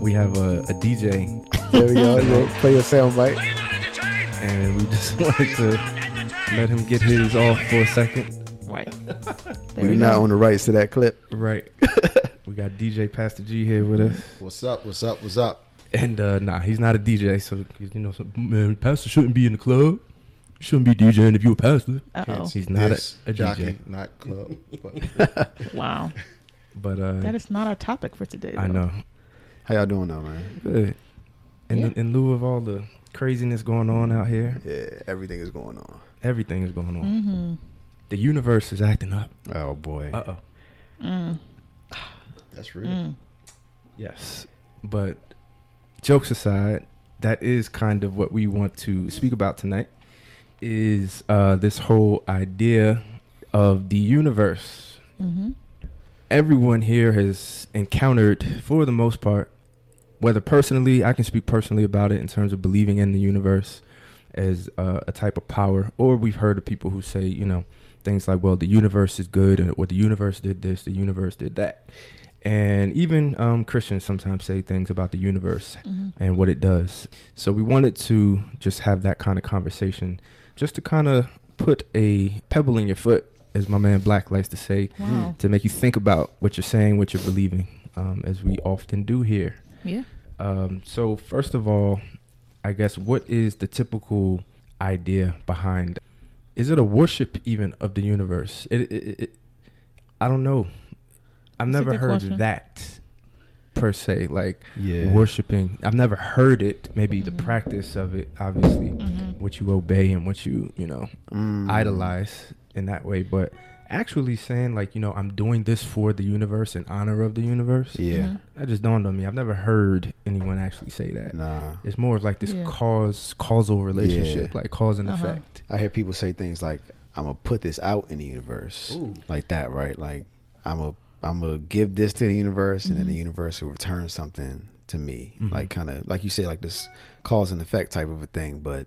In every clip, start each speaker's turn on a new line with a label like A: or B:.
A: We have a, a DJ,
B: There we go. Yo, Play your sound bite.
A: and we just wanted to let him get his off for a second.
C: Right.
B: We're not on the rights to that clip.
A: Right. we got DJ Pastor G here with us,
D: What's up? What's up? What's up?
A: and uh, nah, he's not a DJ, so you know, so, man, pastor shouldn't be in the club. Shouldn't be DJing if you're a pastor.
C: Uh oh.
A: He's not
D: Yes,
A: a, a
D: jockey,
A: DJ,
D: not club. But
C: Wow.
A: but uh,
C: That is not our topic for today.
A: I know.
B: How y'all doing though, man?
A: Good. In,
C: Yeah.
A: in lieu of all the craziness going on out here,
B: Yeah, everything is going on.
A: everything is going on.
C: Mm-hmm.
A: The universe is acting up.
B: Oh boy.
A: Uh oh.
C: Mm.
D: that's real.
C: Mm.
A: Yes. But jokes aside, that is kind of what we want to speak about tonight is uh, this whole idea of the universe.
C: Mm-hmm.
A: Everyone here has encountered, for the most part, whether personally, I can speak personally about it in terms of believing in the universe as uh, a type of power, or we've heard of people who say, you know, things like, well, the universe is good, or the universe did this, the universe did that. And even um, Christians sometimes say things about the universe
C: Mm-hmm.
A: and what it does. So we wanted to just have that kind of conversation, just to kind of put a pebble in your foot, as my man Black likes to say,
C: Wow.
A: to make you think about what you're saying, what you're believing, um, as we often do here.
C: Yeah.
A: Um, so first of all, I guess what is the typical idea behind? Is it a worship even of the universe? It, it, it, it- I don't know. I've
C: That's
A: never heard
C: question.
A: that per se, like
B: Yeah.
A: worshiping. I've never heard it. Maybe the
C: Mhm.
A: practice of it, obviously,
C: Mm-hmm.
A: what you obey and what you you know
B: Mm.
A: idolize in that way, but actually saying like you know I'm doing this for the universe in honor of the universe.
B: Yeah.
C: Mm-hmm.
A: That just dawned on me. I've never heard anyone actually say that.
B: Nah.
A: It's more of like this
C: Yeah.
A: cause causal relationship,
B: Yeah.
A: like cause and
C: Uh-huh.
A: effect.
B: I hear people say things like, "I'm gonna put this out in the universe,"
D: Ooh.
B: like that, right? Like, I'm a, I'm gonna give this to the universe, and then the
C: Mhm.
B: universe will return something to me,
A: Mhm.
B: like kind of, like you say, like this cause and effect type of a thing. But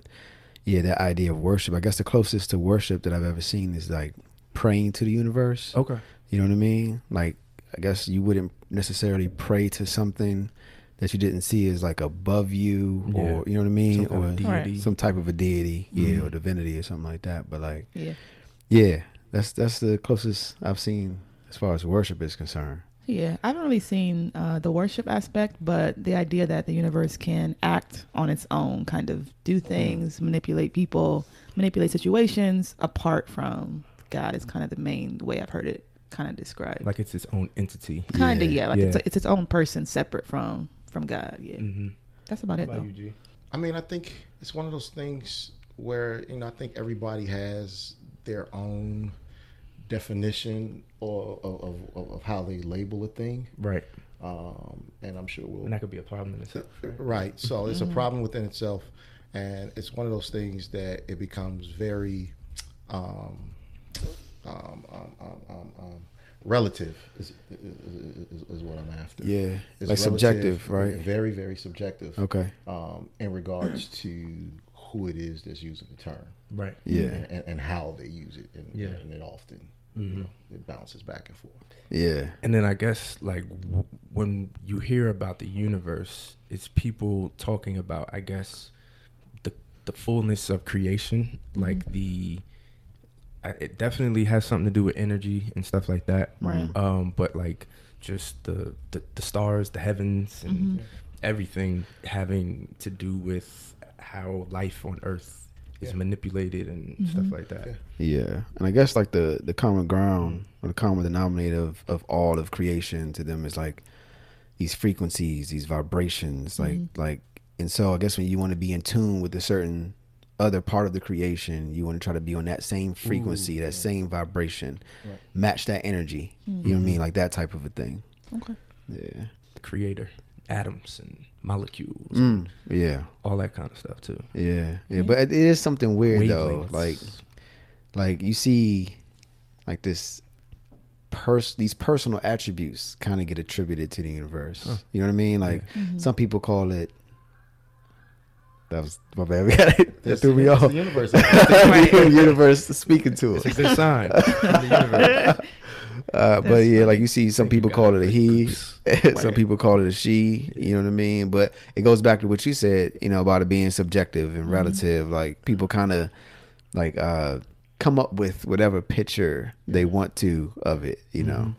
B: yeah, that idea of worship, I guess the closest to worship that I've ever seen is like praying to the universe.
A: Okay.
B: You know what I mean? Like, I guess you wouldn't necessarily pray to something that you didn't see as like above you,
A: Yeah.
B: or you know what I mean,
A: Some
B: or
A: of deity.
B: some type of a deity, yeah,
A: Mhm.
B: or divinity or something like that. But like,
C: Yeah.
B: yeah, that's that's the closest I've seen as far as worship is concerned.
C: Yeah, I haven't really seen uh, the worship aspect, but the idea that the universe can act on its own, kind of do things, manipulate people, manipulate situations apart from God is kind of the main way I've heard it kind of described.
A: Like it's its own entity.
C: kind of,
B: yeah,
C: yeah, like It's,
A: yeah.
C: it's its own person separate from from God. Yeah,
A: Mm-hmm.
C: that's about it though.
A: G?
D: I mean, I think it's one of those things where you know I think everybody has their own definition or of, of, of how they label a thing,
A: Right.
D: um, and I'm sure we'll
A: And that could be a problem in itself. Right?
D: Right. So it's a problem within itself, and it's one of those things that it becomes very um, um, um, um, um, um, relative. Is, is, is, is what I'm after.
B: Yeah,
D: It's
B: like subjective, right?
D: Very, very subjective.
B: Okay,
D: Um, in regards to who it is that's using the term,
A: Right.
B: yeah,
D: and, and, and how they use it, and,
A: Yeah.
D: and it often
A: Mhm.
D: you know, it bounces back and forth.
B: yeah,
A: And then I guess like w- when you hear about the universe, it's people talking about I guess the the fullness of creation, like the I- it definitely has something to do with energy and stuff like that.
C: Right.
A: Um, but like just the the, the stars, the heavens, and
C: Mhm.
A: everything having to do with how life on Earth is
D: Yeah.
A: manipulated and
C: Mhm.
A: stuff like that.
D: Yeah.
B: yeah. And I guess like the the common ground or the common denominator of of all of creation to them is like these frequencies, these vibrations, like
C: Mhm.
B: like. And so I guess when you want to be in tune with a certain other part of the creation, you want to try to be on that same frequency, that same vibration,
D: Right.
B: match that energy. You know what I mean? Like that type of a thing.
C: Okay.
B: Yeah.
A: The creator. atoms and molecules,
B: Mm, yeah,
A: all that kind of stuff too.
B: yeah, yeah. But it is something weird though. Like, like you see, like this. Pers- these personal attributes kind of get attributed to the universe. You know what I mean? Like some people call it. That was my bad. We got it. That threw me
D: it's
B: off.
D: The universe.
B: the universe speaking to us.
A: It's a good sign the universe.
B: Uh, but
C: That's
B: yeah, like you see, some people call
A: it.
B: it a he, some people call it a she. You know what I mean? But it goes back to what you said, you know, about it being subjective and relative. Like people kind of like uh come up with whatever picture they want to of it. You know?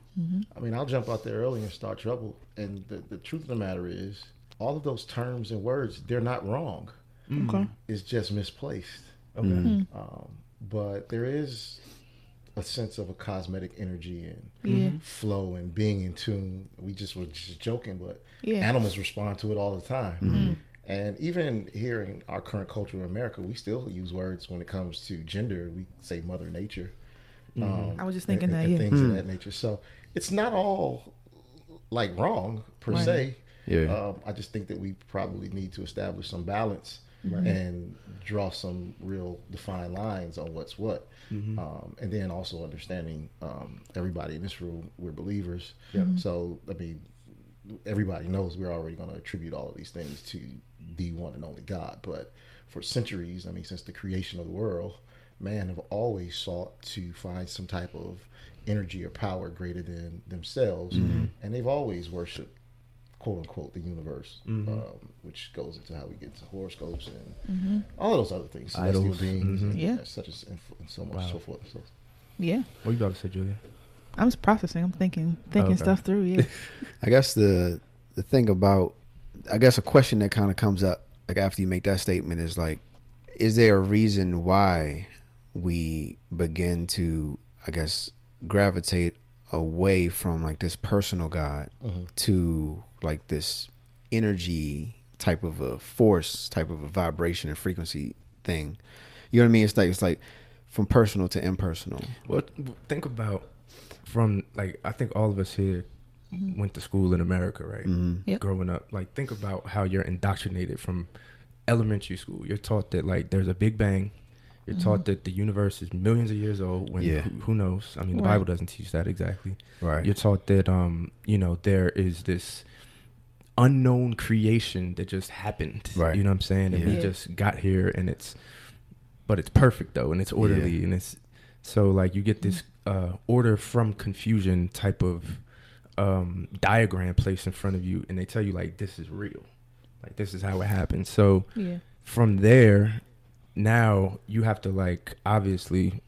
D: I mean, I'll jump out there early and start trouble. And the, the truth of the matter is, all of those terms and words, they're not wrong.
C: Okay. Mm.
D: It's just misplaced.
A: Okay. Mm. Mm.
D: Um, but there is a sense of a cosmetic energy and
C: Yeah. Mm-hmm.
D: flow and being in tune. We just were just joking, but
C: Yeah.
D: animals respond to it all the time. Mm-hmm. And even here in our current culture in America, we still use words when it comes to gender. We say Mother Nature. Mm-hmm. Um,
C: I was just thinking
D: and,
C: that,
D: and
C: yeah.
D: things of hmm. that nature. So it's not all like wrong per
C: Right.
D: se.
B: Yeah.
D: Um, I just think that we probably need to establish some balance and draw some real defined lines on what's what. Um, and then also understanding um, everybody in this room, we're believers. So, I mean, everybody knows we're already going to attribute all of these things to the one and only God. But for centuries, I mean, since the creation of the world, man have always sought to find some type of energy or power greater than themselves, and they've always worshipped quote unquote the universe, mm-hmm. um, which goes into how we get to horoscopes and mm-hmm. all of those other things, celestial
A: Idols.
D: beings, mm-hmm. and
C: Yeah.
D: such as and, and so much
A: Wow.
D: so forth. So,
C: Yeah.
A: What you about to say, Julia?
C: I'm just processing. I'm thinking, thinking
A: Okay.
C: stuff through. Yeah.
B: I guess the the thing about I guess a question that kind of comes up like after you make that statement is like is there a reason why we begin to I guess gravitate away from like this personal God mm-hmm. to like this energy type of a force type of a vibration and frequency thing. You know what I mean? It's like it's like from personal to impersonal.
A: Well, think about from like I think all of us here mm-hmm. went to school in America, right? Mm-hmm.
C: Yep.
A: Growing up, like think about how you're indoctrinated from elementary school. You're taught that like there's a big bang. You're taught that the universe is millions of years old. When
B: Yeah.
A: who, who knows? I mean, the
C: Right.
A: Bible doesn't teach that exactly.
B: Right.
A: You're taught that um, you know, there is this unknown creation that just happened.
B: Right.
A: You know what I'm saying? And we just got here and it's but it's perfect though and it's orderly and it's so like you get this uh order from confusion type of um diagram placed in front of you and they tell you like this is real. Like this is how it happened. So
C: Yeah.
A: from there now you have to like obviously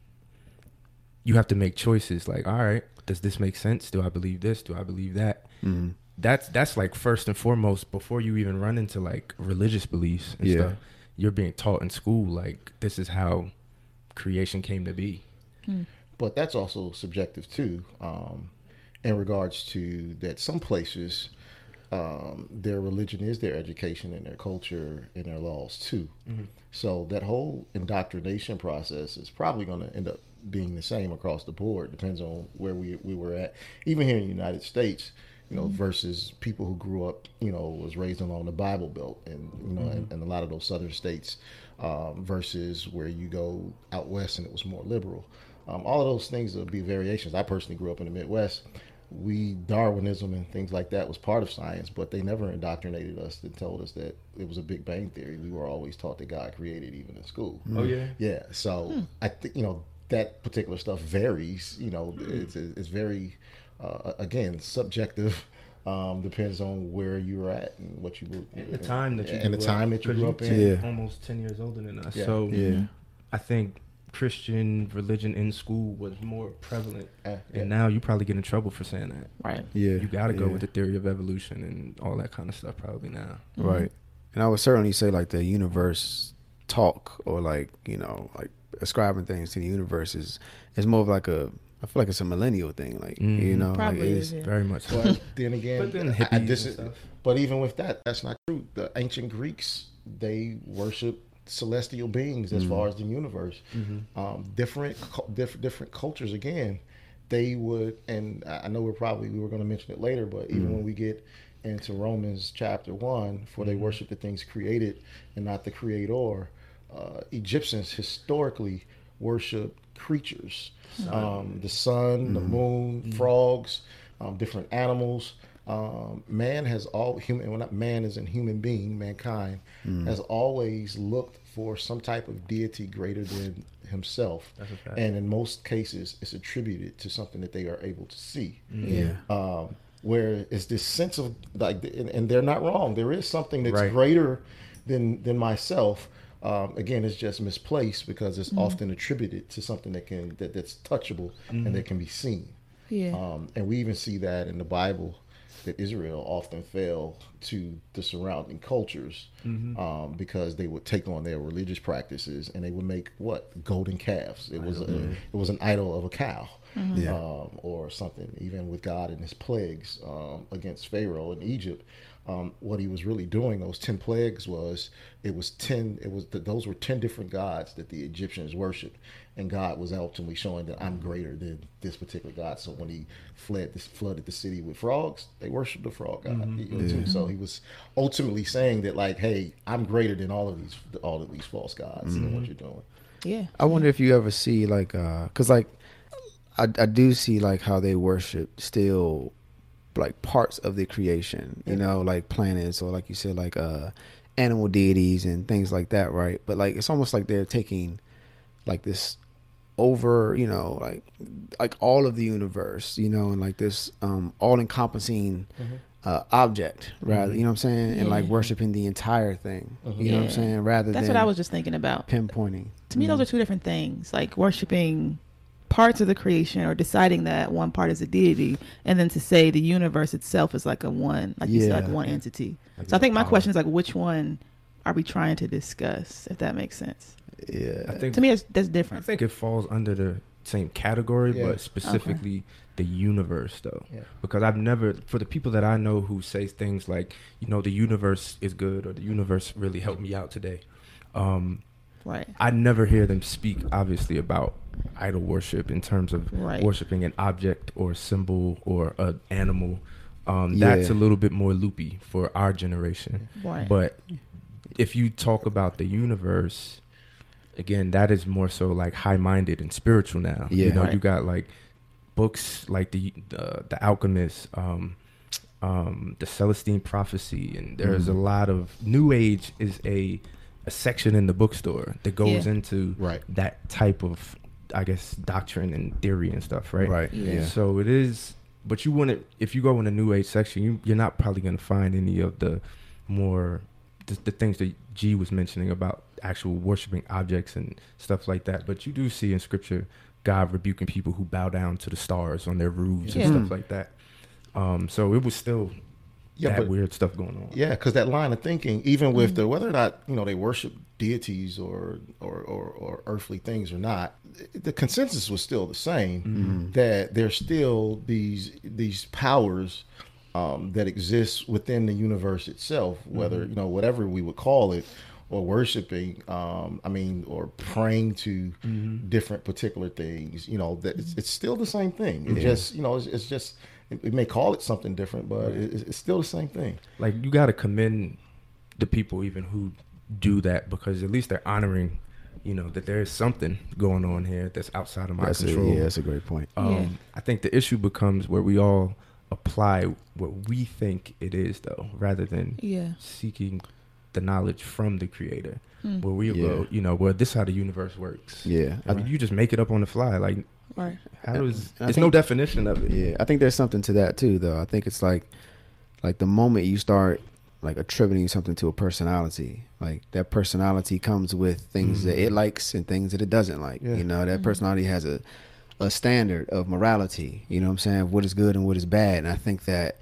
A: you have to make choices like all right does this make sense? Do i believe this? Do i believe that?
B: Mhm.
A: that's that's like first and foremost before you even run into like religious beliefs and
B: Yeah.
A: stuff you're being taught in school like this is how creation came to be.
D: But that's also subjective too, um, in regards to that some places um, their religion is their education and their culture and their laws too. So that whole indoctrination process is probably going to end up being the same across the board. Depends on where we we were at, even here in the United States. You know, versus people who grew up, you know, was raised along the Bible Belt, and you know, and, and a lot of those southern states, um, versus where you go out west and it was more liberal. Um, all of those things will be variations. I personally grew up in the Midwest. We Darwinism and things like that was part of science, but they never indoctrinated us and told us that it was a Big Bang theory. We were always taught that God created, even in school.
A: oh yeah
D: Yeah, so I think you know that particular stuff varies. You know, it's it's very uh, again subjective. Um, depends on where you're at and what you were at,
A: the time that you
D: and the time
A: up,
D: that you grew up
A: you're
D: in.
B: Yeah.
A: almost 10 years older than us
D: Yeah.
A: so
B: Yeah.
A: i think christian religion in school was more prevalent
D: Uh, yeah.
A: and now you probably get in trouble for saying that
C: Right.
B: Yeah.
A: you got to go
B: yeah.
A: with the theory of evolution and all that kind of stuff probably now
B: Right. And I would certainly say like the universe talk or like, you know, like ascribing things to the universe is is more of like a I feel like it's a millennial thing. Like you
A: Mhm.
B: know,
C: Probably
B: like
C: is, yeah.
A: very much so.
D: But then again,
A: But then
D: I- I
A: hippies
D: dis-
A: stuff.
D: but even with that, that's not true. The ancient Greeks they worship celestial beings as far as the universe. Um, different cu- different different cultures again, they would, and I know we're probably we were going to mention it later, but even when we get into Romans chapter one, for they worship the things created and not the creator. Uh, Egyptians historically worship creatures, um, the sun, the moon, frogs, um, different animals. Um, man has all human, well, not man is a human being, mankind has always looked for some type of deity greater than himself,
A: That's a fact.
D: and in most cases, it's attributed to something that they are able to see
B: Yeah.
D: um, where it's this sense of like, and, and they're not wrong. There is something that's
A: Right.
D: greater than than myself. Um, again, it's just misplaced because it's often attributed to something that can that, that's touchable and that can be seen.
C: Yeah.
D: Um, and we even see that in the Bible that Israel often fell to the surrounding cultures um, because they would take on their religious practices and they would make what golden calves. It was a, it was an idol of a cow
B: Yeah.
D: um, or something. Even with God and His plagues um, against Pharaoh in Egypt, um, what He was really doing those ten plagues was it was ten. It was those were ten different gods that the Egyptians worshipped, and God was ultimately showing that I'm greater than this particular God. So when He fled, this flooded the city with frogs, they worshipped the frog God. you know, too. So He was ultimately saying that like, hey, I'm greater than all of these all of these false gods and what you're doing.
C: yeah.
B: I wonder if you ever see like, uh, cause like, I, I do see like how they worship still, like parts of the creation. You know, like planets or like you said, like uh, animal deities and things like that, right? But like it's almost like they're taking, like this, over you know like like all of the universe you know and like this um all encompassing uh object rather you know what i'm saying and like worshiping the entire thing you know what i'm saying rather
C: That's what I was just thinking about.
B: pinpointing
C: To me, those are two different things. Like worshiping parts of the creation or deciding that one part is a deity, and then to say the universe itself is like a one, like you said, like one entity.
A: Like
C: So I think my
A: power.
C: question is like, which one are we trying to discuss? If that makes sense.
B: yeah
A: I think
C: To me, that's, that's different.
A: I think it falls under the same category,
D: Yeah.
A: but specifically the universe, though.
D: Yeah.
A: Because I've never, for the people that I know who say things like, you know, the universe is good or the universe really helped me out today, um,
C: Right.
A: I never hear them speak, obviously, about idol worship in terms of
C: Right.
A: worshiping an object or a symbol or an animal. Um, That's a little bit more loopy for our generation.
C: Right.
A: But if you talk about the universe, again, that is more so like high minded and spiritual now.
B: Yeah.
A: You know,
C: Right.
A: you got like books like the uh, the Alchemist, um, um, the Celestine Prophecy, and there's a
B: Mm-hmm.
A: lot of New Age is a a section in the bookstore that goes
C: Yeah.
A: into
D: Right.
A: that type of, I guess, doctrine and theory and stuff, right?
B: right
C: Yeah.
B: yeah
A: So it is, but you wouldn't if you go in the New Age section, you you're not probably going to find any of the more the, the things that G was mentioning about actual worshiping objects and stuff like that. But you do see in Scripture God rebuking people who bow down to the stars on their roofs
C: Yeah.
A: and stuff like that. Um, so it was still
D: Yeah,
A: that
D: but-
A: weird stuff going on.
D: Yeah, because that line of thinking, even with
C: Mm-hmm.
D: the whether or not you know they worship deities or or, or, or earthly things or not, the consensus was still the same.
C: Mm-hmm.
D: That there's still these these powers um, that exist within the universe itself, whether
C: Mm-hmm.
D: you know whatever we would call it, or worshiping. Um, I mean, or praying to
C: Mm-hmm.
D: different particular things. You know that it's, it's still the same thing. It just you know it's, it's just. It, it may call it something different, but it, it's still the same thing.
A: Like you got to commend the people even who do that because at least they're honoring, you know, that there is something going on here that's outside of my
B: that's a,
A: control.
B: yeah that's a great point
A: Um,
C: Yeah.
A: I think the issue becomes where we all apply what we think it is, though, rather than
C: Yeah.
A: seeking the knowledge from the creator.
C: Hmm.
A: Where we
B: Yeah.
A: go, you know, well, this is how the universe works.
B: yeah
A: I mean, you just make it up on the fly. Like,
C: Right.
A: how
B: And-
A: does?
B: and I
A: There's no definition of it.
B: Yeah, I think there's something to that too, though. I think it's like, like the moment you start like attributing something to a personality, like that personality comes with things that it mm-hmm. likes and things that it doesn't like.
D: Yeah.
B: You know, that mm-hmm. personality has a a standard of morality. You know what I'm saying? What is good and what is bad. And I think that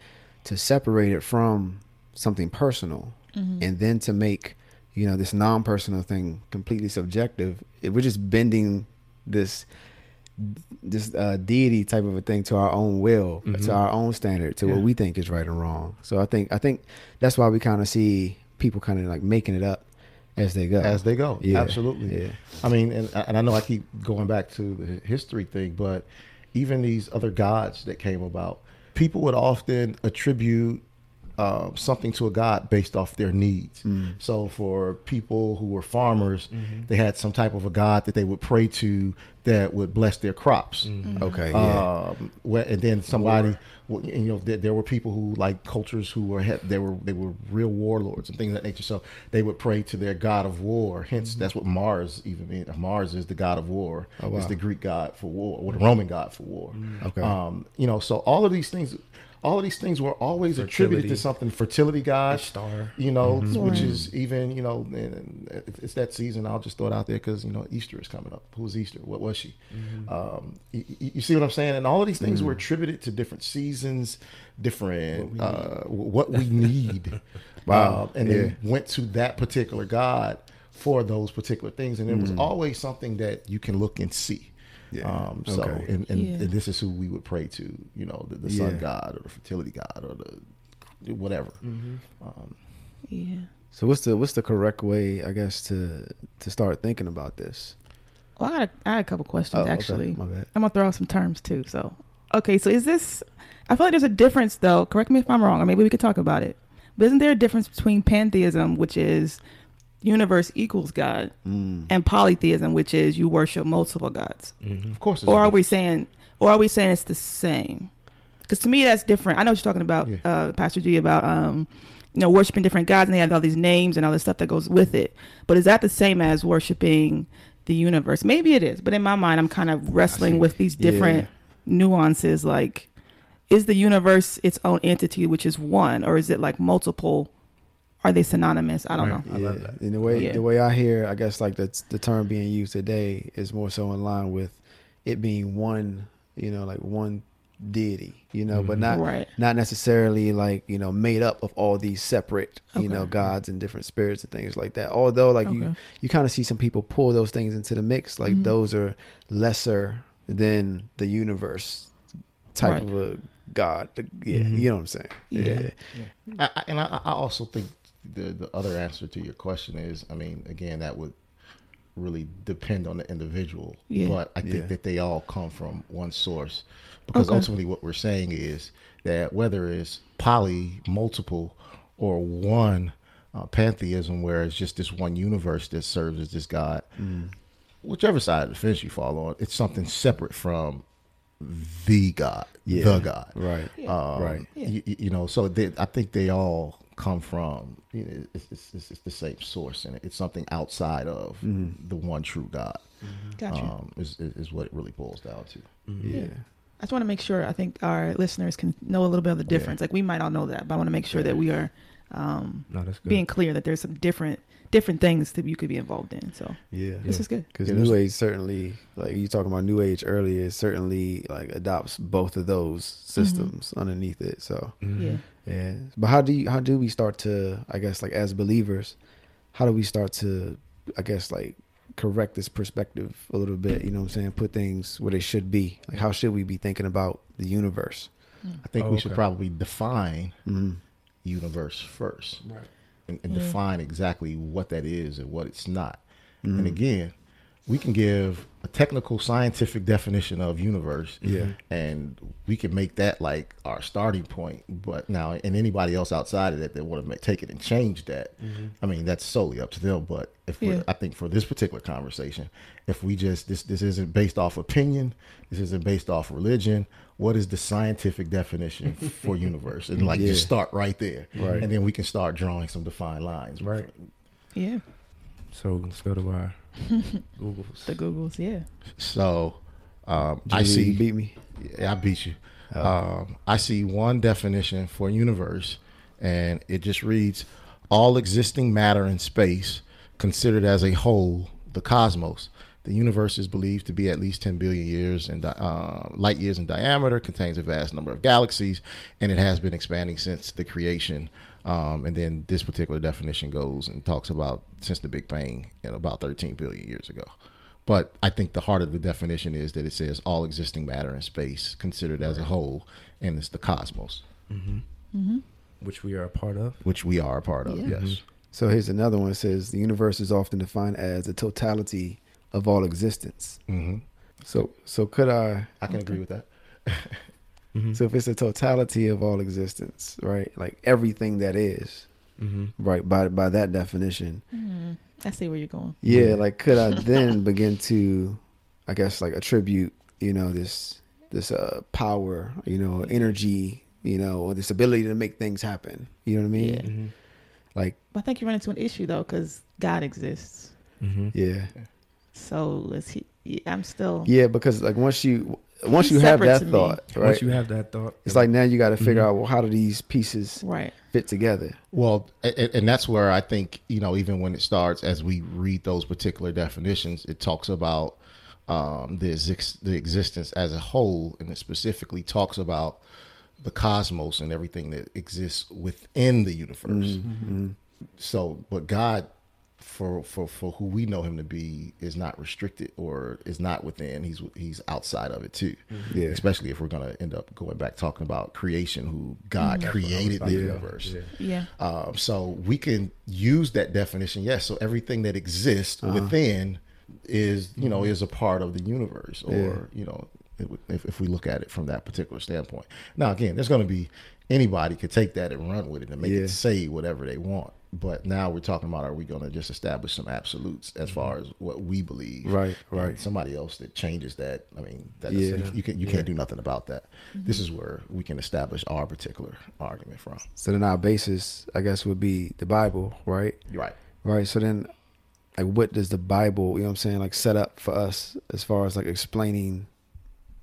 B: to separate it from something personal mm-hmm. and then to make you know this non-personal thing completely subjective, it, we're just bending this this uh, deity type of a thing to our own will, to our own standard, to
A: Yeah.
B: what we think is right and wrong. So I think I think that's why we kind of see people kind of like making it up as they go.
D: as they go.
B: Yeah,
D: Absolutely.
B: yeah.
D: I mean, and, and I know I keep going back to the history thing, but even these other gods that came about, people would often attribute uh, something to a god based off their needs.
B: Mm.
D: So for people who were farmers,
A: Mm-hmm.
D: they had some type of a god that they would pray to that would bless their crops.
A: Mm-hmm.
B: Okay. Yeah.
D: Um, where, and then somebody, well, and, you know, there, there were people who like cultures who were they were they were real warlords and things of that nature. So they would pray to their god of war. Hence,
A: Mm-hmm.
D: that's what Mars even means. Mars is the god of war.
B: Oh, wow.
D: It's the Greek god for war, or the Roman god for war.
B: Okay.
D: Um, you know, so all of these things. All of these things were always attributed to something. Fertility god,
A: Ishtar.
D: you know,
C: Mm-hmm.
D: which is even, you know, and it- it's that season. I'll just throw it out there because you know Easter is coming up. who's Easter? What was she?
A: Mm-hmm.
D: Um, you, you see what I'm saying? And all of these things were attributed to different seasons, different uh, what we need.
B: Wow.
D: Um, and then went to that particular God for those particular things, and it was always something that you can look and see.
B: Yeah.
D: Um, so,
B: Okay.
D: and, and,
C: Yeah.
D: and this is who we would pray to, you know, the, the sun
B: Yeah.
D: god or the fertility god or the whatever. Um,
C: Yeah.
B: So what's the what's the correct way, I guess, to to start thinking about this?
C: Well, I had, a, I had a couple questions
B: Oh, okay.
C: actually.
B: My bad.
C: I'm gonna throw out some terms too. So, okay, so is this? I feel like there's a difference, though. Correct me if I'm wrong, or maybe we could talk about it. But isn't there a difference between pantheism, which is universe equals God,
B: Mm.
C: and polytheism, which is you worship multiple gods?
A: Mm-hmm.
D: of course,
C: Or are we saying, or are we saying it's the same? Because to me, that's different. I know what you're talking about,
D: Yeah.
C: uh, Pastor G, about um, you know, worshiping different gods, and they have all these names and all this stuff that goes with it. But is that the same as worshiping the universe? Maybe it is, but in my mind, I'm kind of wrestling with these different
B: Yeah.
C: nuances. Like, is the universe its own entity, which is one, or is it like multiple? Are they synonymous? I don't
A: Right.
C: know.
A: I
B: yeah.
A: love that.
B: And the way
C: Yeah.
B: the way I hear, I guess, like that's the term being used today is more so in line with it being one, you know, like one deity, you know, but not
C: Right.
B: not necessarily like you know made up of all these separate, you know, gods and different spirits and things like that. Although, like you
C: Okay.
B: you kind of see some people pull those things into the mix, like
C: Mhm.
B: those are lesser than the universe type
C: Right.
B: of a god. The- Yeah,
A: Mhm.
B: you know what I'm saying?
C: Yeah.
D: I, I, and I, I also think the the other answer to your question is, I mean, again, that would really depend on the individual.
C: Yeah.
D: But I think
B: Yeah.
D: that they all come from one source, because
C: Okay.
D: ultimately, what we're saying is that whether it's poly, multiple, or one uh, pantheism, where it's just this one universe that serves as this God, whichever side of the fence you fall on, it's something separate from the God,
B: Yeah.
D: the God.
B: Right.
D: Um,
B: Right.
D: You, you know, so they, I think they all come from you know, it's, it's, it's, it's the same source, and it's something outside of the one true God.
C: Gotcha.
D: Um, is, is is what it really boils down to.
B: Yeah.
C: I just want to make sure I think our listeners can know a little bit of the difference. Like we might all know that, but I want to make sure that we are um,
A: No, that's good.
C: being clear that there's some different different things that you could be involved in. So
B: Yeah.
C: this is good.
B: Because
D: Yeah,
B: New Age certainly, like you talking about New Age earlier, certainly like adopts both of those systems underneath it. So
A: Mhm.
C: Yeah.
B: yeah, but how do you how do we start to I guess like as believers, how do we start to I guess like correct this perspective a little bit? You know what I'm saying? Put things where they should be. Like how should we be thinking about the universe?
D: I think
A: Oh,
D: we should probably define
B: hmm
D: universe first,
A: Right.
D: And, and
C: Yeah.
D: define exactly what that is and what it's not.
B: Mhm.
D: And again, we can give a technical scientific definition of universe
B: Yeah.
D: and we can make that like our starting point but now and anybody else outside of that that want to take it and change that mm-hmm. i mean that's solely up to them but if we're
C: Yeah.
D: i think for this particular conversation if we just this this isn't based off opinion this isn't based off religion what is the scientific definition for universe and like just start right there
B: Right.
D: and then we can start drawing some defined lines
A: Right.
C: Yeah.
A: So let's go to our Googles.
C: The Googles. Yeah.
D: so um, i see
B: you beat me.
D: Yeah, I beat you. Um, I see one definition for universe, and it just reads all existing matter in space considered as a whole, the cosmos. The universe is believed to be at least 10 billion years in di- uh, light years in diameter, contains a vast number of galaxies, and it has been expanding since the creation. Um, and then this particular definition goes and talks about since the Big Bang and about 13 billion years ago. But I think the heart of the definition is that it says all existing matter in space considered as a whole, and it's the cosmos,
A: which we are a part of.
D: which we are a part of.
C: Yeah.
D: Yes.
B: So here's another one. It says the universe is often defined as the totality of all existence.
D: hmm
B: So so could I
D: I can agree with that.
A: Mhm.
B: So if it's the totality of all existence, right? Like everything that is,
A: Mhm.
B: right? By by that definition,
C: Mm, I see where you're going.
B: yeah.
A: Yeah.
B: Like could I then begin to, I guess, like attribute, you know, this this uh power, you know, energy, you know, or this ability to make things happen. You know what I mean?
C: Yeah.
A: Mhm.
B: Like
C: But I think you run into an issue though, because God exists.
A: Mhm.
B: yeah,
C: So is he? yeah, I'm still.
B: yeah. Because like once you once
C: He's
B: you have that thought, right?
A: Once you have that thought,
B: it's like now you got to figure
A: Mhm.
B: out well how do these pieces
C: Right.
B: fit together?
D: Well, and, and that's where I think you know, even when it starts, as we read those particular definitions, it talks about um, the exist- the existence as a whole, and it specifically talks about the cosmos and everything that exists within the universe. So, but God, for for for who we know Him to be, is not restricted or is not within. He's He's outside of it too. Mm-hmm.
B: Yeah.
D: Especially if we're going to end up going back talking about creation, who God mm-hmm. created the
A: Yeah.
D: universe.
A: Yeah.
C: Yeah.
D: Um, so we can use that definition. Yes. So everything that exists uh-huh. within is, you know, is a part of the universe, or you know, if, if we look at it from that particular standpoint. Now, again, there's going to be anybody could take that and run with it and make
B: Yeah.
D: it say whatever they want. But now we're talking about are we going to just establish some absolutes as mm-hmm. far as what we believe?
B: Right,
D: And
B: right.
D: Somebody else that changes that. I mean, that
B: Yeah.
D: you can you can't do nothing about that. Mm-hmm. This is where we can establish our particular argument from.
B: So then our basis, I guess, would be the Bible, right?
D: Right.
B: Right. So then, like, what does the Bible, you know what I'm saying, like, set up for us as far as like explaining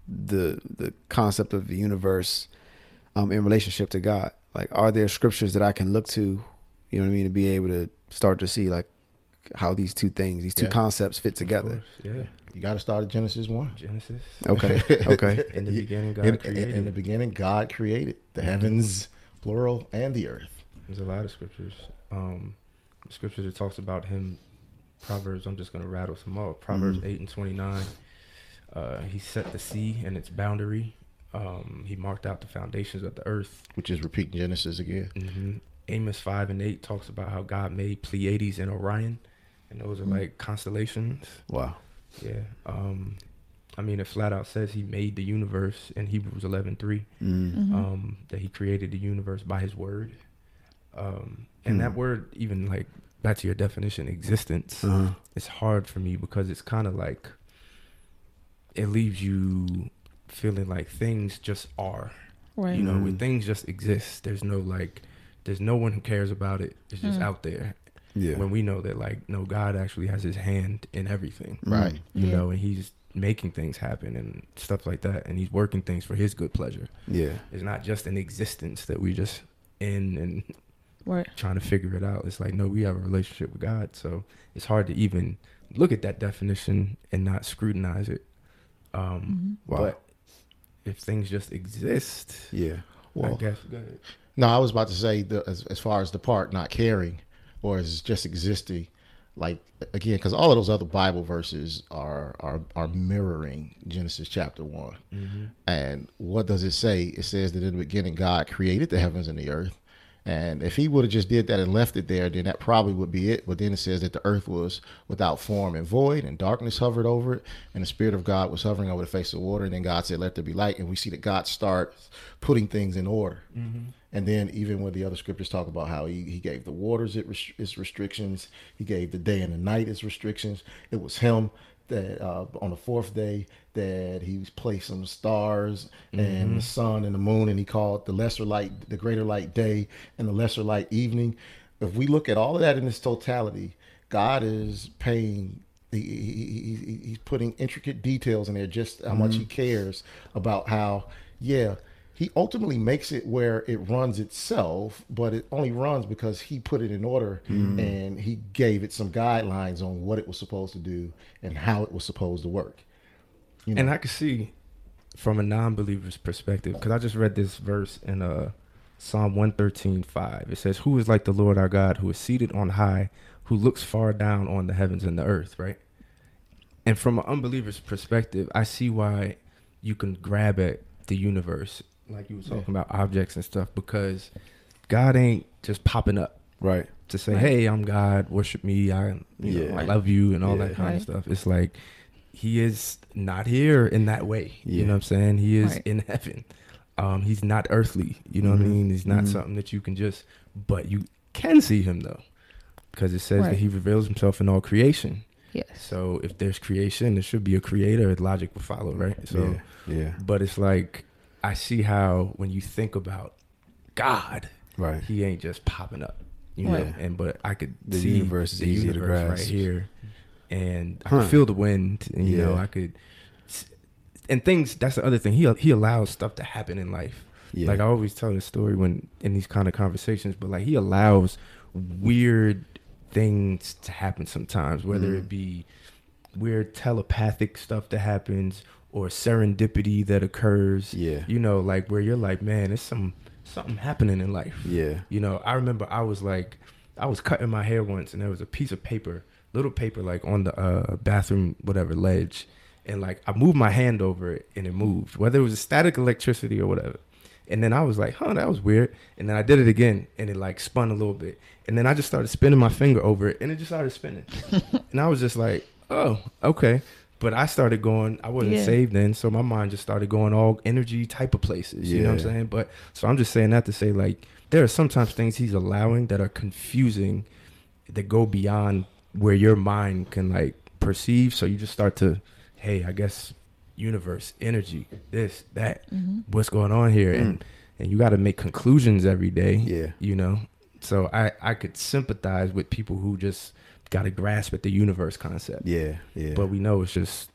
B: the the concept of the universe um, in relationship to God? Like, are there scriptures that I can look to, you know what I mean, to be able to start to see like how these two things, these two
D: Yeah.
B: concepts fit together?
A: Yeah.
D: You got to start at Genesis one.
A: Genesis.
B: Okay. Okay.
A: In the beginning, God
D: in, in-
A: created.
D: in the beginning, God created the heavens, plural, and the earth.
A: There's a lot of scriptures. Um, scriptures that talks about him. Proverbs. I'm just gonna rattle some off. Proverbs
B: Mhm.
A: eight and twenty nine. Uh, he set the sea and its boundary. Um, he marked out the foundations of the earth.
D: Which is repeating Genesis again.
A: hmm Amos five and eight talks about how God made Pleiades and Orion, and those are like constellations.
B: Wow.
A: Yeah. Um, I mean, it flat out says he made the universe in Hebrews eleven three.
B: Mm.
C: Mhm.
A: um, that he created the universe by his word. Um, and that
B: Hmm.
A: word, even like back to your definition, existence,
B: Uh-huh.
A: it's hard for me because it's kind of like it leaves you feeling like things just are.
C: Right.
A: You know, when
B: Mhm.
A: things just exist, there's no like, there's no one who cares about it. It's just
C: Mm.
A: out there.
B: Yeah.
A: When we know that, like, no, God actually has His hand in everything
D: Right.
A: you
C: Yeah.
A: know, and he's making things happen and stuff like that, and he's working things for his good pleasure.
B: Yeah.
A: It's not just an existence that we just in and
C: Right.
A: trying to figure it out. It's like no, we have a relationship with God, so it's hard to even look at that definition and not scrutinize it. Um,
C: Mhm.
B: Wow.
A: But if things just exist,
B: Yeah.
D: Well,
A: I guess go ahead.
D: No, I was about to say the, as, as far as the part not caring or as just existing, like again, because all of those other Bible verses are are are mirroring Genesis chapter one. Mm-hmm. And what does it say? It says that in the beginning God created the heavens and the earth. And if he would have just did that and left it there, then that probably would be it. But then it says that the earth was without form and void, and darkness hovered over it, and the spirit of God was hovering over the face of the water. And then God said, "Let there be light." And we see that God starts putting things in order. And then even when the other scriptures talk about how he, he gave the waters its restrictions, he gave the day and the night its restrictions. It was him that uh, on the fourth day that he placed some stars and the mm-hmm. sun and the moon, and he called the lesser light the greater light day and the lesser light evening. If we look at all of that in its totality, God is paying. He, he, he, he's putting intricate details in there, just how much he mm-hmm. cares about how, yeah, he ultimately makes it where it runs itself, but it only runs because he put it in order mm-hmm. and he gave it some guidelines on what it was supposed to do and how it was supposed to work. You know,
A: And I can see from a non-believer's perspective, because I just read this verse in uh, Psalm 113, 5. It says, Who is like the Lord our God, who is seated on high, who looks far down on the heavens and the earth, right? And from an unbeliever's perspective, I see why you can grab at the universe, like you were talking about objects and stuff, because God ain't just popping up
B: Right.
A: to say,
C: Right.
A: "Hey, I'm God, worship me, I, you know, I love you," and all
B: Yeah.
A: that kind
C: Right.
A: of stuff. It's like he is not here in that way.
B: Yeah.
A: You know what I'm saying? He is
C: Right.
A: in heaven. Um, he's not earthly. You know what I
B: Mhm.
A: mean? He's not
B: Mhm.
A: something that you can just. But you can see him though, because it says that he reveals himself in all creation.
C: Yes.
A: So if there's creation, there should be a creator. Logic will follow, right? So,
B: yeah, yeah,
A: but it's like I see how when you think about God,
B: right.
A: he ain't just popping up, you know. And but I could
B: The
A: see
B: universe is
A: the
B: easy to
A: universe right
B: grasp.
A: here, and I
B: Huh.
A: could feel the wind. And, you know, I could, and things. That's the other thing. He he allows stuff to happen in life.
B: Yeah,
A: Like I always tell the story when in these kind of conversations, but like he allows weird things to happen sometimes, whether
B: Mhm.
A: it be weird telepathic stuff that happens or serendipity that occurs.
B: yeah,
A: You know, like where you're like, man, there's some something happening in life.
B: yeah,
A: You know, I remember I was like, I was cutting my hair once, and there was a piece of paper, little paper, like on the uh, bathroom, whatever ledge, and like I moved my hand over it, and it moved, whether it was a static electricity or whatever. And then I was like, huh, that was weird. And then I did it again, and it like spun a little bit. And then I just started spinning my finger over it, and it just started spinning. and I was just like, oh, okay. But I started going, I wasn't
C: Yeah.
A: saved then, so my mind just started going all energy type of places. You know what I'm saying? But so I'm just saying that to say, like, there are sometimes things he's allowing that are confusing, that go beyond where your mind can like perceive. So you just start to, hey, I guess universe, energy, this, that,
C: Mm-hmm.
A: what's going on here, and and you got to make conclusions every day.
B: Yeah.
A: you know. So I I could sympathize with people who just got to grasp at the universe concept,
B: yeah, yeah.
A: but we know it's just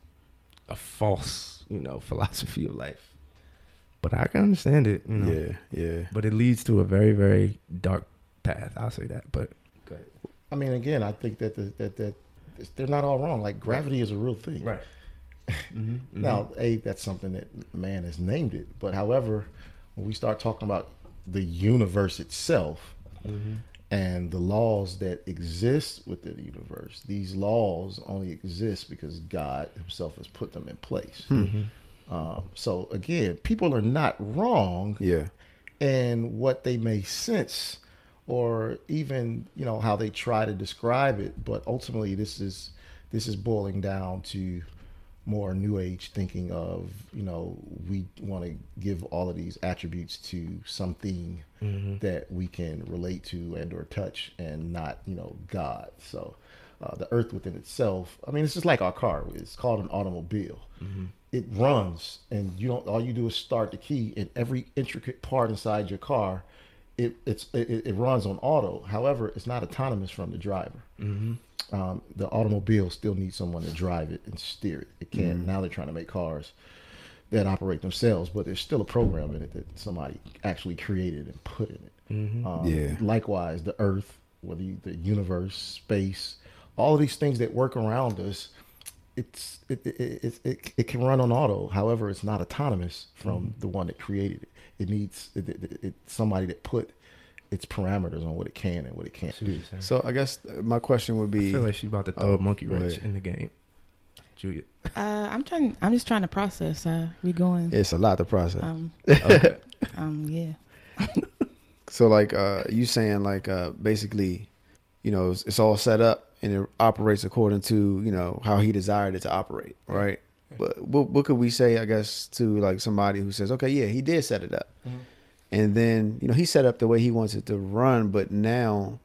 A: a false, you know, philosophy of life. But I can understand it, you know.
B: yeah, yeah,
A: But it leads to a very very dark path. I'll say that. But
D: I mean, again, I think that the, that that they're not all wrong. Like gravity is a real thing.
A: mm-hmm.
D: Now, a that's something that man has named it. But however, when we start talking about the universe itself
A: Mm-hmm.
D: and the laws that exist within the universe, these laws only exist because God Himself has put them in place.
A: Mm-hmm.
D: Um, so again, people are not wrong
B: yeah,
D: and what they may sense or even you know how they try to describe it but ultimately this is this is boiling down to more new age thinking of you know we want to give all of these attributes to something that we can relate to and or touch and not you know god. So uh, the earth within itself i mean it's just like our car it's called an automobile. It runs and you don't all you do is start the key and every intricate part inside your car it it's it, it runs on auto. However it's not autonomous from the driver. Um, the automobile still needs someone to drive it and steer it. It can't. Now they're trying to make cars that operate themselves but there's still a program in it that somebody actually created and put in it. Um,
B: Yeah.
D: likewise the earth whether you, the universe space all of these things that work around us it's it it, it, it, it can run on auto. However, it's not autonomous from the one that created it. It needs it, it, it, somebody that put its parameters on what it can and what it can't do.
B: So I guess my question would be:
A: I
B: be,
A: feel like she's about to throw
B: Oh,
A: a monkey wrench
B: ahead.
A: in the game. Julia.
C: Uh, I'm trying. I'm just trying to process. Uh, we going.
B: it's a lot to process.
C: Um,
A: Okay.
C: um, yeah.
B: So like uh you saying like uh basically, you know, it's, it's all set up and it operates according to, you know, how he desired it to operate, right? But what what could we say I guess to like somebody who says, "Okay, yeah, he did set it up." Mm-hmm. And then, you know, he set up the way he wants it to run, but now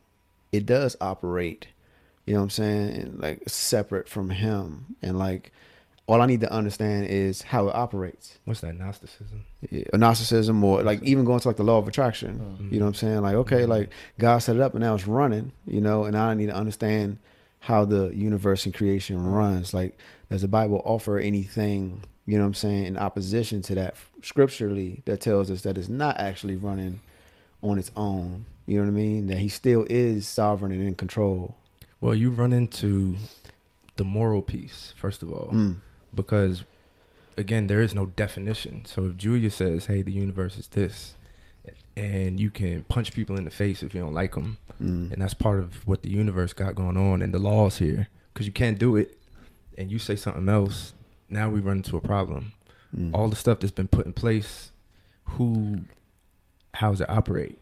B: it does operate. You know what I'm saying? And like separate from him and like all I need to understand is how it operates.
A: What's that Gnosticism?
B: Yeah, narcissism or like even going to like the law of attraction. Mm-hmm. You know what I'm saying? Like, okay, mm-hmm. like God set it up and now it's running, you know, and I need to understand how the universe and creation runs. Like, does the Bible offer anything, you know what I'm saying, in opposition to that scripturally that tells us that it's not actually running on its own? You know what I mean? That he still is sovereign and in control.
A: Well, you run into the moral piece, first of all,
B: Mm.
A: because again, there is no definition. So if Julia says, "Hey, the universe is this," and you can punch people in the face if you don't like them,
B: Mm.
A: and that's part of what the universe got going on and the laws here, because you can't do it, and you say something else, now we run into a problem.
B: Mm.
A: All the stuff that's been put in place, who, how does it operate?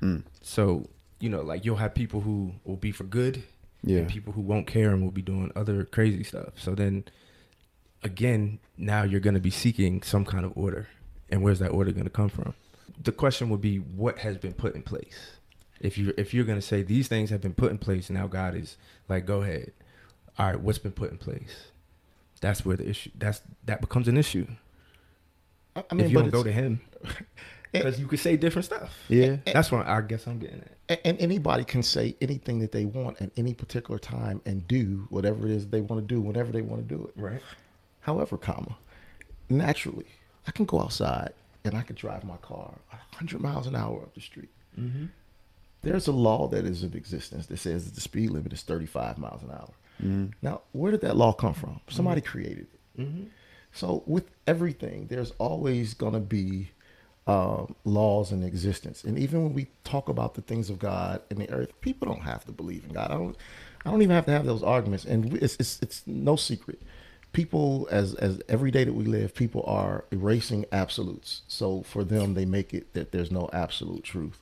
B: Mm.
A: So you know, like you'll have people who will be for good,
B: Yeah.
A: and people who won't care and will be doing other crazy stuff. So then, again, now you're going to be seeking some kind of order. and where's that order going to come from? The question would be, what has been put in place? If you if you're going to say these things have been put in place, now God is like, go ahead. All right, what's been put in place? That's where the issue. That's that becomes an issue.
D: I, I
A: if
D: mean,
A: you don't go to Him, because you could say different stuff.
B: Yeah.
A: That's what I guess I'm getting at.
D: And anybody can say anything that they want at any particular time and do whatever it is they want to do whenever they want to do it.
A: Right.
D: However, comma, naturally, I can go outside and I could drive my car 100 miles an hour up the street.
A: Mm-hmm.
D: There's a law that is of existence that says that the speed limit is 35 miles an hour. Now, where did that law come from? Somebody created it.
A: Mm-hmm.
D: So, with everything, there's always going to be um, laws in existence. And even when we talk about the things of God and the earth, people don't have to believe in God. I don't. I don't even have to have those arguments. And it's it's, it's no secret. People, as as every day that we live, people are erasing absolutes. So for them, they make it that there's no absolute truth.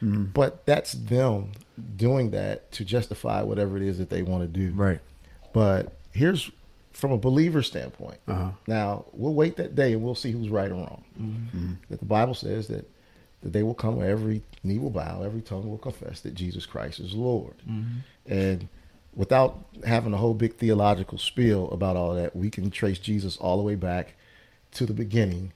D: Mm-hmm. But that's them doing that to justify whatever it is that they want to do.
A: Right.
D: But here's from a believer standpoint.
B: Uh-huh.
D: Now we'll wait that day and we'll see who's right or wrong. Mm-hmm. Mm-hmm. That the Bible says that the day will come where every knee will bow, every tongue will confess that Jesus Christ is Lord. And without having a whole big theological spiel about all that, we can trace Jesus all the way back to the beginning.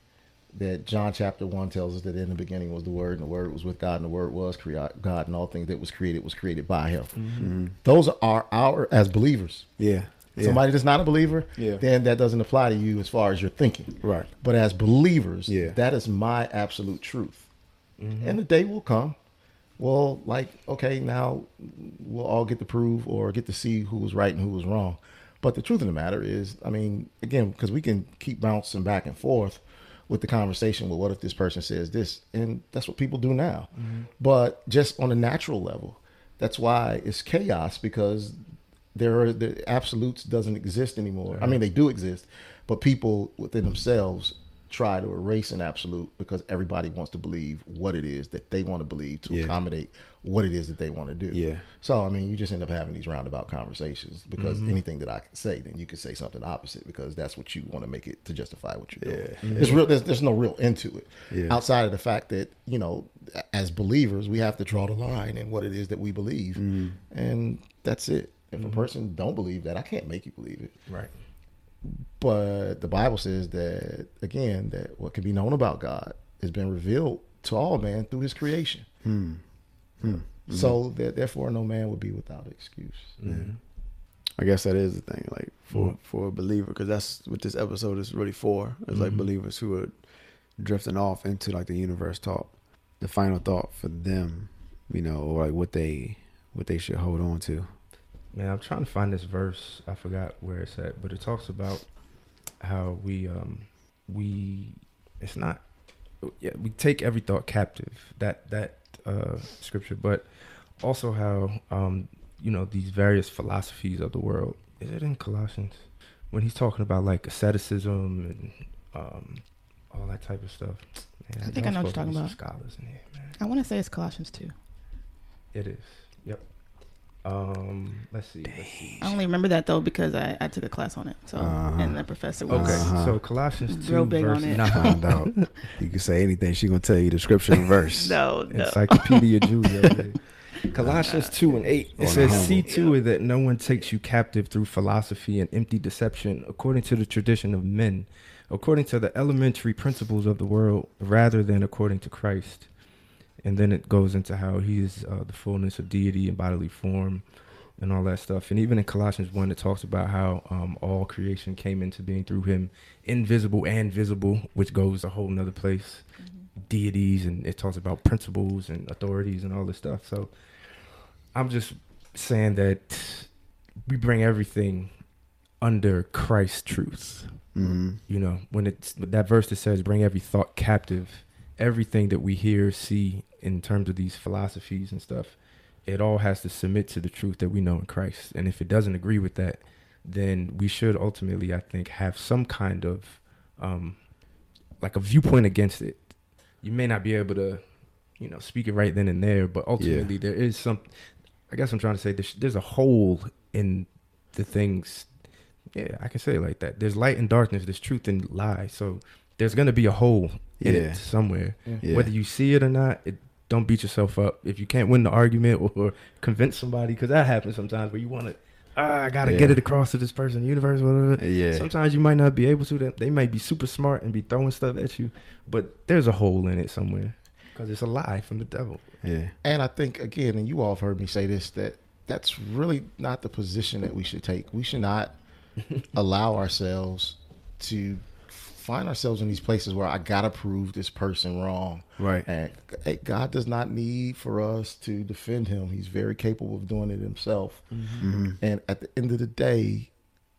D: That John chapter one tells us that in the beginning was the Word, and the Word was with God, and the Word was God, and all things that was created was created by Him. Mm-hmm. Those are our as believers.
B: Yeah. yeah.
D: Somebody that's not a believer,
B: Yeah.
D: then that doesn't apply to you as far as your thinking.
B: Right.
D: But as believers,
B: Yeah.
D: that is my absolute truth. Mm-hmm. And the day will come. Well, like, okay, now we'll all get to prove or get to see who was right and who was wrong. But the truth of the matter is, I mean, again, because we can keep bouncing back and forth with the conversation. Well, what if this person says this? And that's what people do now. Mm-hmm. But just on a natural level, that's why it's chaos because there are the absolutes doesn't exist anymore. I mean, they do exist, but people within themselves try to erase an absolute because everybody wants to believe what it is that they want to believe to
B: Yeah.
D: accommodate what it is that they want to do.
B: Yeah.
D: So I mean, you just end up having these roundabout conversations because
B: Mm-hmm.
D: anything that I can say, then you can say something opposite because that's what you want to make it to justify what you're doing.
B: Yeah.
D: There's real. There's, there's no real into it
B: Yeah.
D: outside of the fact that you know, as believers, we have to draw the line in what it is that we believe,
B: Mm-hmm.
D: and that's it. If a person don't believe that, I can't make you believe it.
A: Right.
D: But the Bible says that again, that what can be known about God has been revealed to all man through His creation.
B: Hmm. hmm.
D: So hmm. that therefore, no man would be without excuse. Mm-hmm.
B: I guess that is the thing, like for mm-hmm. for a believer, because that's what this episode is really for. It's like mm-hmm. believers who are drifting off into like the universe talk. The final thought for them, you know, or like what they what they should hold on to.
A: Man, I'm trying to find this verse. I forgot where it's at, but it talks about how we um we it's not yeah, we take every thought captive. That that uh scripture, but also how um you know these various philosophies of the world. Is it in Colossians when he's talking about like asceticism and um all that type of stuff? Man,
C: I think I know what you're talking
A: about. Scholars in here, man.
C: I want to say it's Colossians 2.
A: It is. Yep. Um, let's see. Let's see.
C: I only remember that though because I, I took a class on it. So
B: Uh-huh.
C: and the professor was
A: Okay,
B: Uh-huh.
A: so Colossians two
C: Real big on
A: verse
C: it.
A: nine.
B: Find out. You can say anything. She gonna tell you the scripture and verse.
C: no no.
A: Encyclopedia Julia. Colossians 2 and 8. It says,
B: humble.
A: See to it that no one takes you captive through philosophy and empty deception, according to the tradition of men, according to the elementary principles of the world, rather than according to Christ. And then it goes into how he is uh, the fullness of deity in bodily form and all that stuff. And even in Colossians 1, it talks about how um, all creation came into being through him, invisible and visible, which goes a whole nother place. Deities, and it talks about principles and authorities and all this stuff. So I'm just saying that we bring everything under Christ's truth.
B: hmm
A: You know, when it's that verse that says, bring every thought captive, everything that we hear, see in terms of these philosophies and stuff, it all has to submit to the truth that we know in Christ. And if it doesn't agree with that, then we should ultimately, I think, have some kind of um, like a viewpoint against it. You may not be able to, you know, speak it right then and there, but ultimately there is some. I guess I'm trying to say there's, there's a hole in the things. Yeah, I can say it like that. There's light and darkness. There's truth and lie. So there's gonna be a hole in
B: Yeah.
A: it somewhere.
B: Yeah.
A: Whether you see it or not, it, don't beat yourself up if you can't win the argument or, or convince somebody because that happens sometimes where you want to. Ah, I gotta
B: Yeah.
A: get it across to this person, universe. Whatever.
B: Yeah.
A: Sometimes you might not be able to. They- They might be super smart and be throwing stuff at you, but there's a hole in it somewhere because it's a lie from the devil.
B: Yeah.
D: And I think again, and you all have heard me say this, that that's really not the position that we should take. We should not allow ourselves to find ourselves in these places where I gotta prove this person wrong.
B: Right.
D: And hey, God does not need for us to defend him. He's very capable of doing it himself.
B: Mm-hmm.
D: And at the end of the day,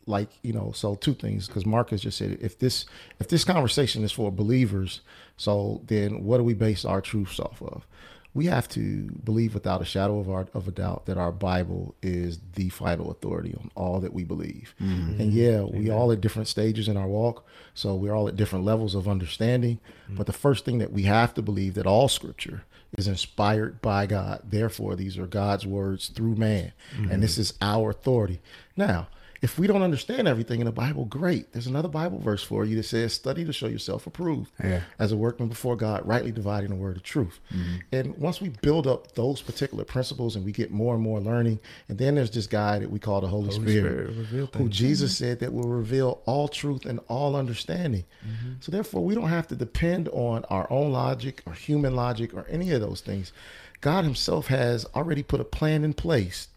D: like you know, so two things because Marcus just said if this if this conversation is for believers, so then what do we base our truths off of? We have to believe without a shadow of our, of a doubt that our Bible is the final authority on all that we believe. Mm-hmm. And yeah, we all at different stages in our walk, so we're all at different levels of understanding. Mm-hmm. But the first thing that we have to believe that all Scripture is inspired by God. Therefore, these are God's words through man, mm-hmm. and this is our authority. Now, if we don't understand everything in the Bible, great. There's another Bible verse for you that says, "Study to show yourself approved
B: Yeah.
D: as a workman before God, rightly dividing the word of truth." Mm-hmm. And once we build up those particular principles, and we get more and more learning, and then there's this guy that we call the Holy,
A: Holy
D: Spirit,
A: Spirit
D: who. Jesus mm-hmm. said that will reveal all truth and all understanding. Mm-hmm. So therefore, we don't have to depend on our own logic or human logic or any of those things. God Himself has already put a plan in place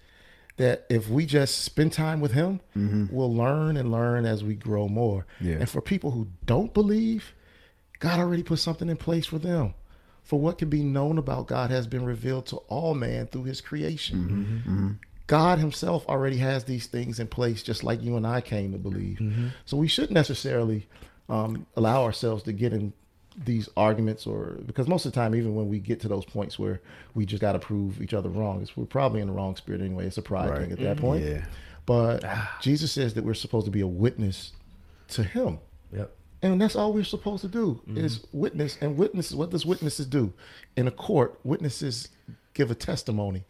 D: that if we just spend time with him, mm-hmm. we'll learn and learn as we grow more.
B: Yeah.
D: And for people who don't believe, God already put something in place for them. For what can be known about God has been revealed to all man through his creation. Mm-hmm. Mm-hmm. God himself already has these things in place, just like you and I came to believe. So we shouldn't necessarily um, allow ourselves to get in these arguments or because most of the time even when we get to those points where we just got to prove each other wrong it's, we're probably in the wrong spirit anyway. It's a pride
B: Right.
D: thing at that mm-hmm. point.
B: Yeah.
D: but ah. jesus says that we're supposed to be a witness to him.
A: Yep.
D: and that's all we're supposed to do mm-hmm. is witness. And witnesses what does witnesses do? In a court witnesses give a testimony.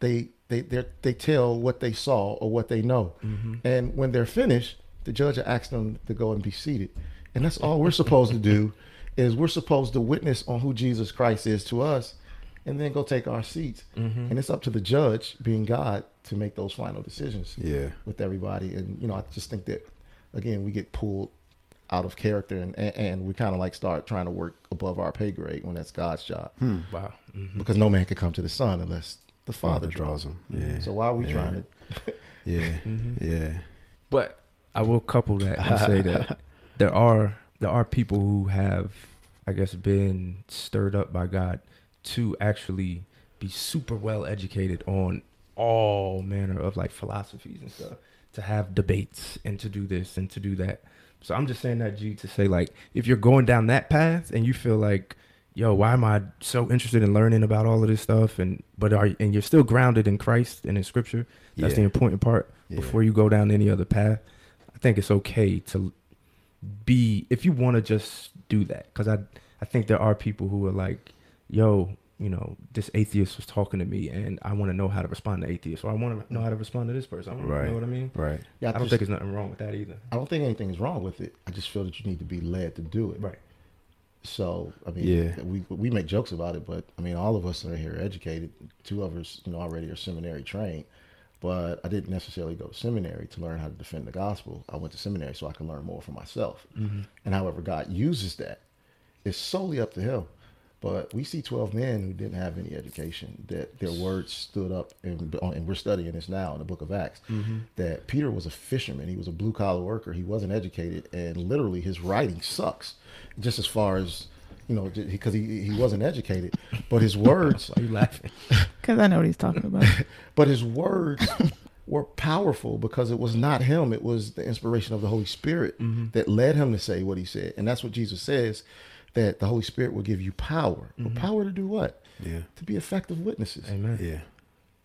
D: They they they they tell what they saw or what they know. Mm-hmm. And when they're finished the judge asks them to go and be seated. And that's all we're supposed to do is we're supposed to witness on who jesus christ is to us and then go take our seats mm-hmm. and it's up to the judge being god to make those final decisions
B: Yeah.
D: with everybody. And you know, I just think that again, we get pulled out of character and and, and we kind of like start trying to work above our pay grade when that's God's job. Hmm.
A: Wow. Mhm.
D: Because no man can come to the Son unless the Father,
B: Father draws
D: draws
B: him. Yeah.
D: So why are we
B: Yeah.
D: trying to?
B: Yeah. Mm-hmm. Yeah.
A: But I will couple that and say that there are there are people who have, I guess, been stirred up by God to actually be super well educated on all manner of like philosophies and stuff, to have debates and to do this and to do that. So I'm just saying that G to say like if you're going down that path and you feel like yo, why am I so interested in learning about all of this stuff? And but are and you're still grounded in Christ and in Scripture. That's the important part.
B: Yeah.
A: Before you go down any other path, I think it's okay to be if you want to just do that. Because I I think there are people who are like, yo, you know, this atheist was talking to me, and I want to know how to respond to atheists, or I want to know how to respond to this person. I wanna
B: Right.
A: know what I mean?
B: Right.
D: Yeah,
A: I don't
D: just-
A: think there's nothing wrong with that either.
D: I don't think anything is wrong with it. I just feel that you need to be led to do it.
A: Right.
D: So I mean,
B: Yeah.
D: we we make jokes about it, but I mean, all of us that are here educated. Two of us, you know, already are seminary trained. But I didn't necessarily go to seminary to learn how to defend the gospel. I went to seminary so I could learn more for myself. Mm-hmm. And however God uses that, it's solely up to Him. But we see 12 men who didn't have any education, that their words stood up, and, and we're studying this now in the book of Acts, mm-hmm. that Peter was a fisherman. He was a blue collar worker. He wasn't educated, and literally his writing sucks, just as far as, you know, because he, he wasn't educated. But his words,
A: Why are you laughing?
C: Because I know what he's talking about.
D: but his words were powerful because it was not him it was the inspiration of the holy spirit that led him to say what he said and that's what jesus says that the holy spirit will give you power But power to do what
B: Yeah.
D: to be effective witnesses
A: Amen.
B: Yeah.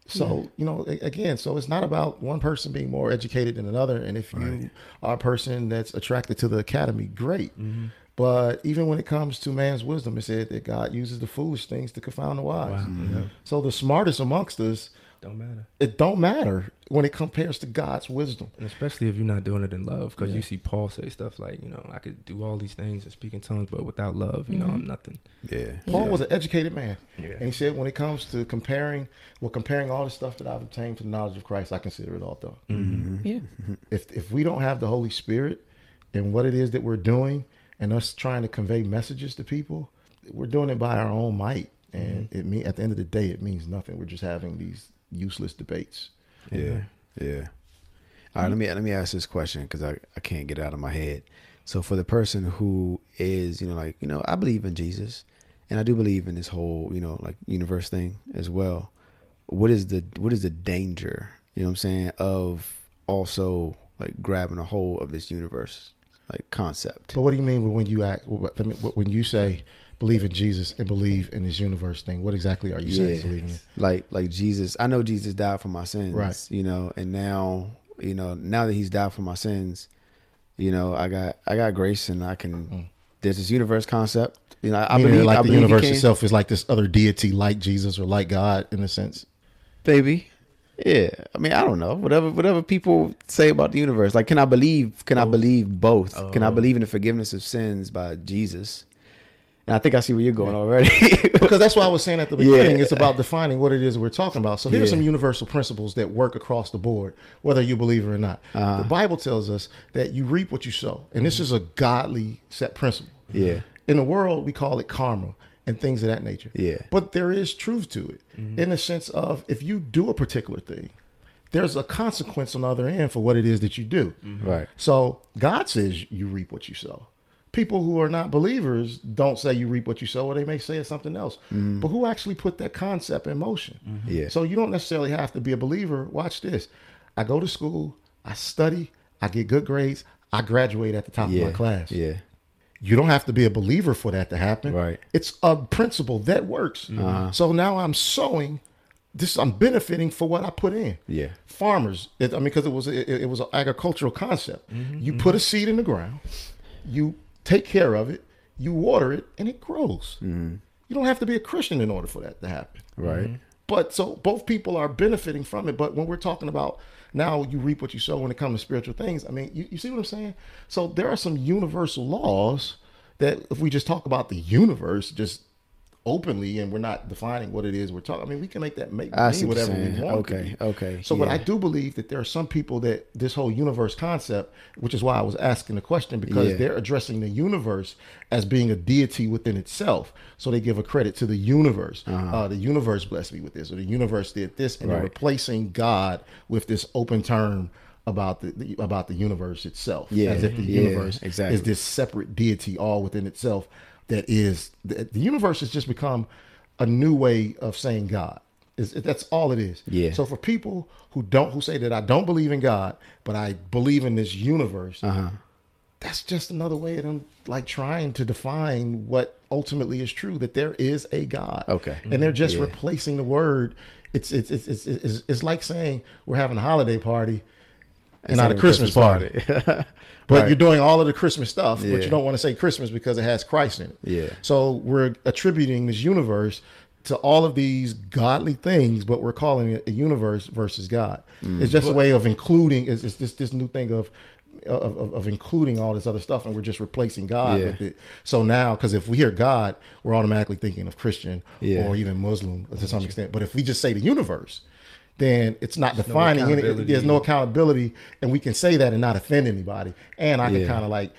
D: so you know again so it's not about one person being more educated than another and if you are a person that's attracted to the academy great
A: Mm-hmm.
D: But even when it comes to man's wisdom it said that god uses the foolish things to confound the wise
A: Wow. Mm-hmm. Yeah.
D: so the smartest amongst us
A: Don't matter.
D: It don't matter when it compares to God's wisdom.
A: And especially if you're not doing it in love, because you see Paul say stuff like, you know, I could do all these things and speak in tongues, but without love, you know, I'm mm-hmm. nothing.
B: Yeah.
D: Paul was an educated man.
A: Yeah.
D: And he said, when it comes to comparing, well, comparing all the stuff that I've obtained to the knowledge of Christ, I consider it all thought. Mm-hmm.
C: Yeah.
D: If, if we don't have the Holy Spirit and what it is that we're doing and us trying to convey messages to people, we're doing it by our own might. And mm-hmm. it mean at the end of the day, it means nothing. We're just having these useless debates.
B: Yeah, yeah. All right, let me let me ask this question because I, I can't get it out of my head. So for the person who is, you know, like, you know, I believe in Jesus and I do believe in this whole, you know, like universe thing as well. What is the what is the danger, you know what I'm saying, of also like grabbing a hold of this universe like concept?
D: But what do you mean when you act when you say believe in Jesus and believe in this universe thing? What exactly are you saying? Believing in?
B: like like Jesus. I know Jesus died for my sins,
D: Right.
B: You know, and now you know now that He's died for my sins, you know I got I got grace and I can. Mm. There's this universe concept. You know, I, I believe
D: like
B: I
D: the
B: believe
D: universe itself is like this other deity, like Jesus or like God, in a sense.
B: baby. Yeah, I mean, I don't know. Whatever, whatever people say about the universe. Like, can I believe? Can I believe both? Can I believe in the forgiveness of sins by Jesus? And I think I see where you're going already.
D: because that's why I was saying at the
B: Yeah.
D: beginning, it's about defining what it is we're talking about. So here's
B: Yeah.
D: some universal principles that work across the board, whether you believe it or not.
B: Uh-huh.
D: The Bible tells us that you reap what you sow, and this is a godly set principle.
B: Yeah.
D: In the world, we call it karma and things of that nature.
B: Yeah.
D: But there is truth to it, mm-hmm. in the sense of if you do a particular thing, there's a consequence on the other end for what it is that you do. Mm-hmm.
B: right.
D: So God says you reap what you sow. People who are not believers don't say you reap what you sow, or they may say it's something else. Mm-hmm. But who actually put that concept in motion?
B: Yeah.
D: So you don't necessarily have to be a believer. Watch this. I go to school, I study, I get good grades, I graduate at the top
B: Yeah.
D: of my class.
B: Yeah.
D: You don't have to be a believer for that to happen.
B: Right.
D: It's a principle that works. Uh-huh. So now I'm sowing this I'm benefiting for what I put in
B: Yeah.
D: farmers. It, I mean, because it was it, it was an agricultural concept. Mm-hmm, you mm-hmm. put a seed in the ground, you take care of it, you water it, and it grows. Mm-hmm. You don't have to be a Christian in order for that to happen.
B: Right.
D: But so both people are benefiting from it. But when we're talking about now, you reap what you sow when it comes to spiritual things. I mean, you, you see what I'm saying? So there are some universal laws that if we just talk about the universe, just openly, and we're not defining what it is we're talking. I mean, we can make that make
B: I
D: mean
B: see what you're
D: whatever we want.
B: Okay, okay,
D: So, but. I do believe that there are some people that this whole universe concept, which is why I was asking the question, because
B: Yeah.
D: they're addressing the universe as being a deity within itself. So they give a credit to the universe. uh the universe blessed me with this, or the universe did this, and they're
B: Uh-huh.
D: Replacing God with this open term about the, the about the universe itself.
B: Yeah,
D: as if the
B: yeah,
D: universe
B: exactly.
D: is this separate deity all within itself. That is the, the universe has just become a new way of saying God. Is that's all it is.
B: Yeah.
D: So for people who don't who say that I don't believe in God, but I believe in this universe,
B: Uh-huh.
D: that's just another way of them like trying to define what ultimately is true that there is a God.
B: Okay.
D: And they're just
B: Yeah.
D: replacing the word. It's it's it's it's, it's, it's like saying we're having a holiday party and not a Christmas, party. But
B: Right.
D: you're doing all of the Christmas stuff, but you don't want to say Christmas because it has Christ in it.
B: Yeah.
D: So we're attributing this universe to all of these godly things, but we're calling it a universe versus God.
B: Mm.
D: It's just a way of including. It's, it's this this new thing of. Of, of, of including all this other stuff, and we're just replacing God
B: Yeah.
D: with it. So now, because if we hear God, we're automatically thinking of Christian
B: Yeah.
D: or even Muslim to some extent. But if we just say the universe, then it's not defining any.
A: accountability.
D: There's no accountability, and we can say that and not offend anybody. And I can kind of like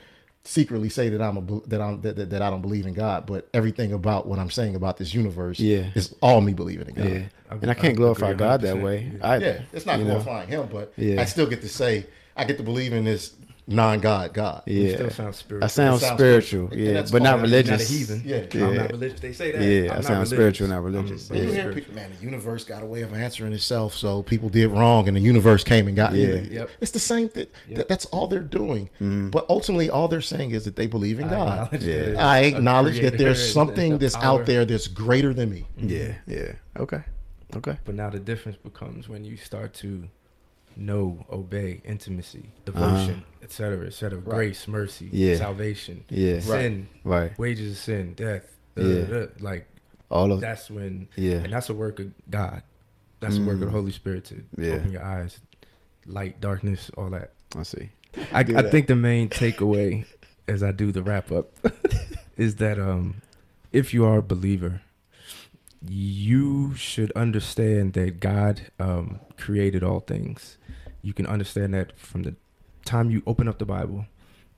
D: secretly say that I'm a that I'm that, that, that I don't believe in God, but everything about what I'm saying about this universe,
B: Yeah.
D: is all me believing in God.
B: Yeah. And I can't glorify
A: agree
B: God that
A: 100%.
B: way. I,
D: Yeah, it's not
B: you know,
D: glorifying Him, but
B: Yeah.
D: I still get to say I get to believe in this non-God God.
B: Yeah.
A: Still sounds spiritual.
B: I sound
D: It sounds
B: spiritual,
D: spiritual.
B: Yeah, but not
D: fine. You're not a
B: religious.
A: heathen.
D: Yeah.
A: I'm not religious. They say that.
B: Yeah,
A: I'm
B: I sound
A: religious.
B: spiritual, not
A: I'm-
B: religious. Yeah.
D: hear people, man, the universe got a way of answering itself, so people did wrong, and the universe came and got
B: Yeah.
D: you.
A: Yep.
D: It's the same thing. That, that's all they're doing. Mm-hmm. But ultimately, all they're saying is that they believe in
A: I
D: God.
A: acknowledge
B: Yeah.
D: I acknowledge that there's something
A: a
D: that's
A: power.
D: out there that's greater than me.
B: Yeah, yeah. Okay, okay.
A: But now the difference becomes when you start to know, obey, intimacy,
B: Uh-huh.
A: devotion, etc., etc., grace, mercy,
B: Yeah.
A: salvation,
B: Yeah.
A: sin,
B: Right.
A: wages of sin, death. da,
B: Yeah.
A: da, da. Like
B: All of
A: that's when,
B: Yeah.
A: and that's a work of God. That's the work of the
B: Mm.
A: Holy Spirit to
B: Yeah.
A: open your eyes, light, darkness, all that.
B: I see.
A: I, I think the main takeaway as I do the wrap up is that um, if you are a believer, you should understand that God um, created all things. You can understand that from the time you open up the Bible,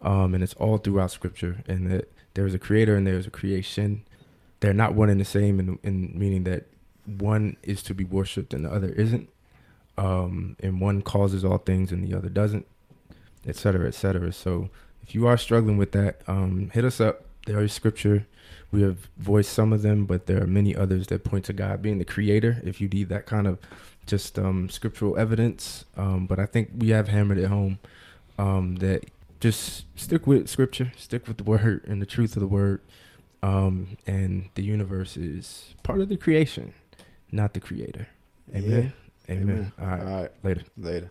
A: um, and it's all throughout Scripture, and that there is a creator and there is a creation. They're not one and the same, in, in meaning that one is to be worshipped and the other isn't, um, and one causes all things and the other doesn't et cetera, et cetera. So if you are struggling with that, um, hit us up. There is scripture. We have voiced some of them, but there are many others that point to God being the creator. If you need that kind of just um, scriptural evidence, um, but I think we have hammered it home um, that just stick with scripture, stick with the word and the truth of the word. Um, and the universe is part of the creation, not the creator. Amen. Amen. All right.
B: All right.
A: Later.
B: Later.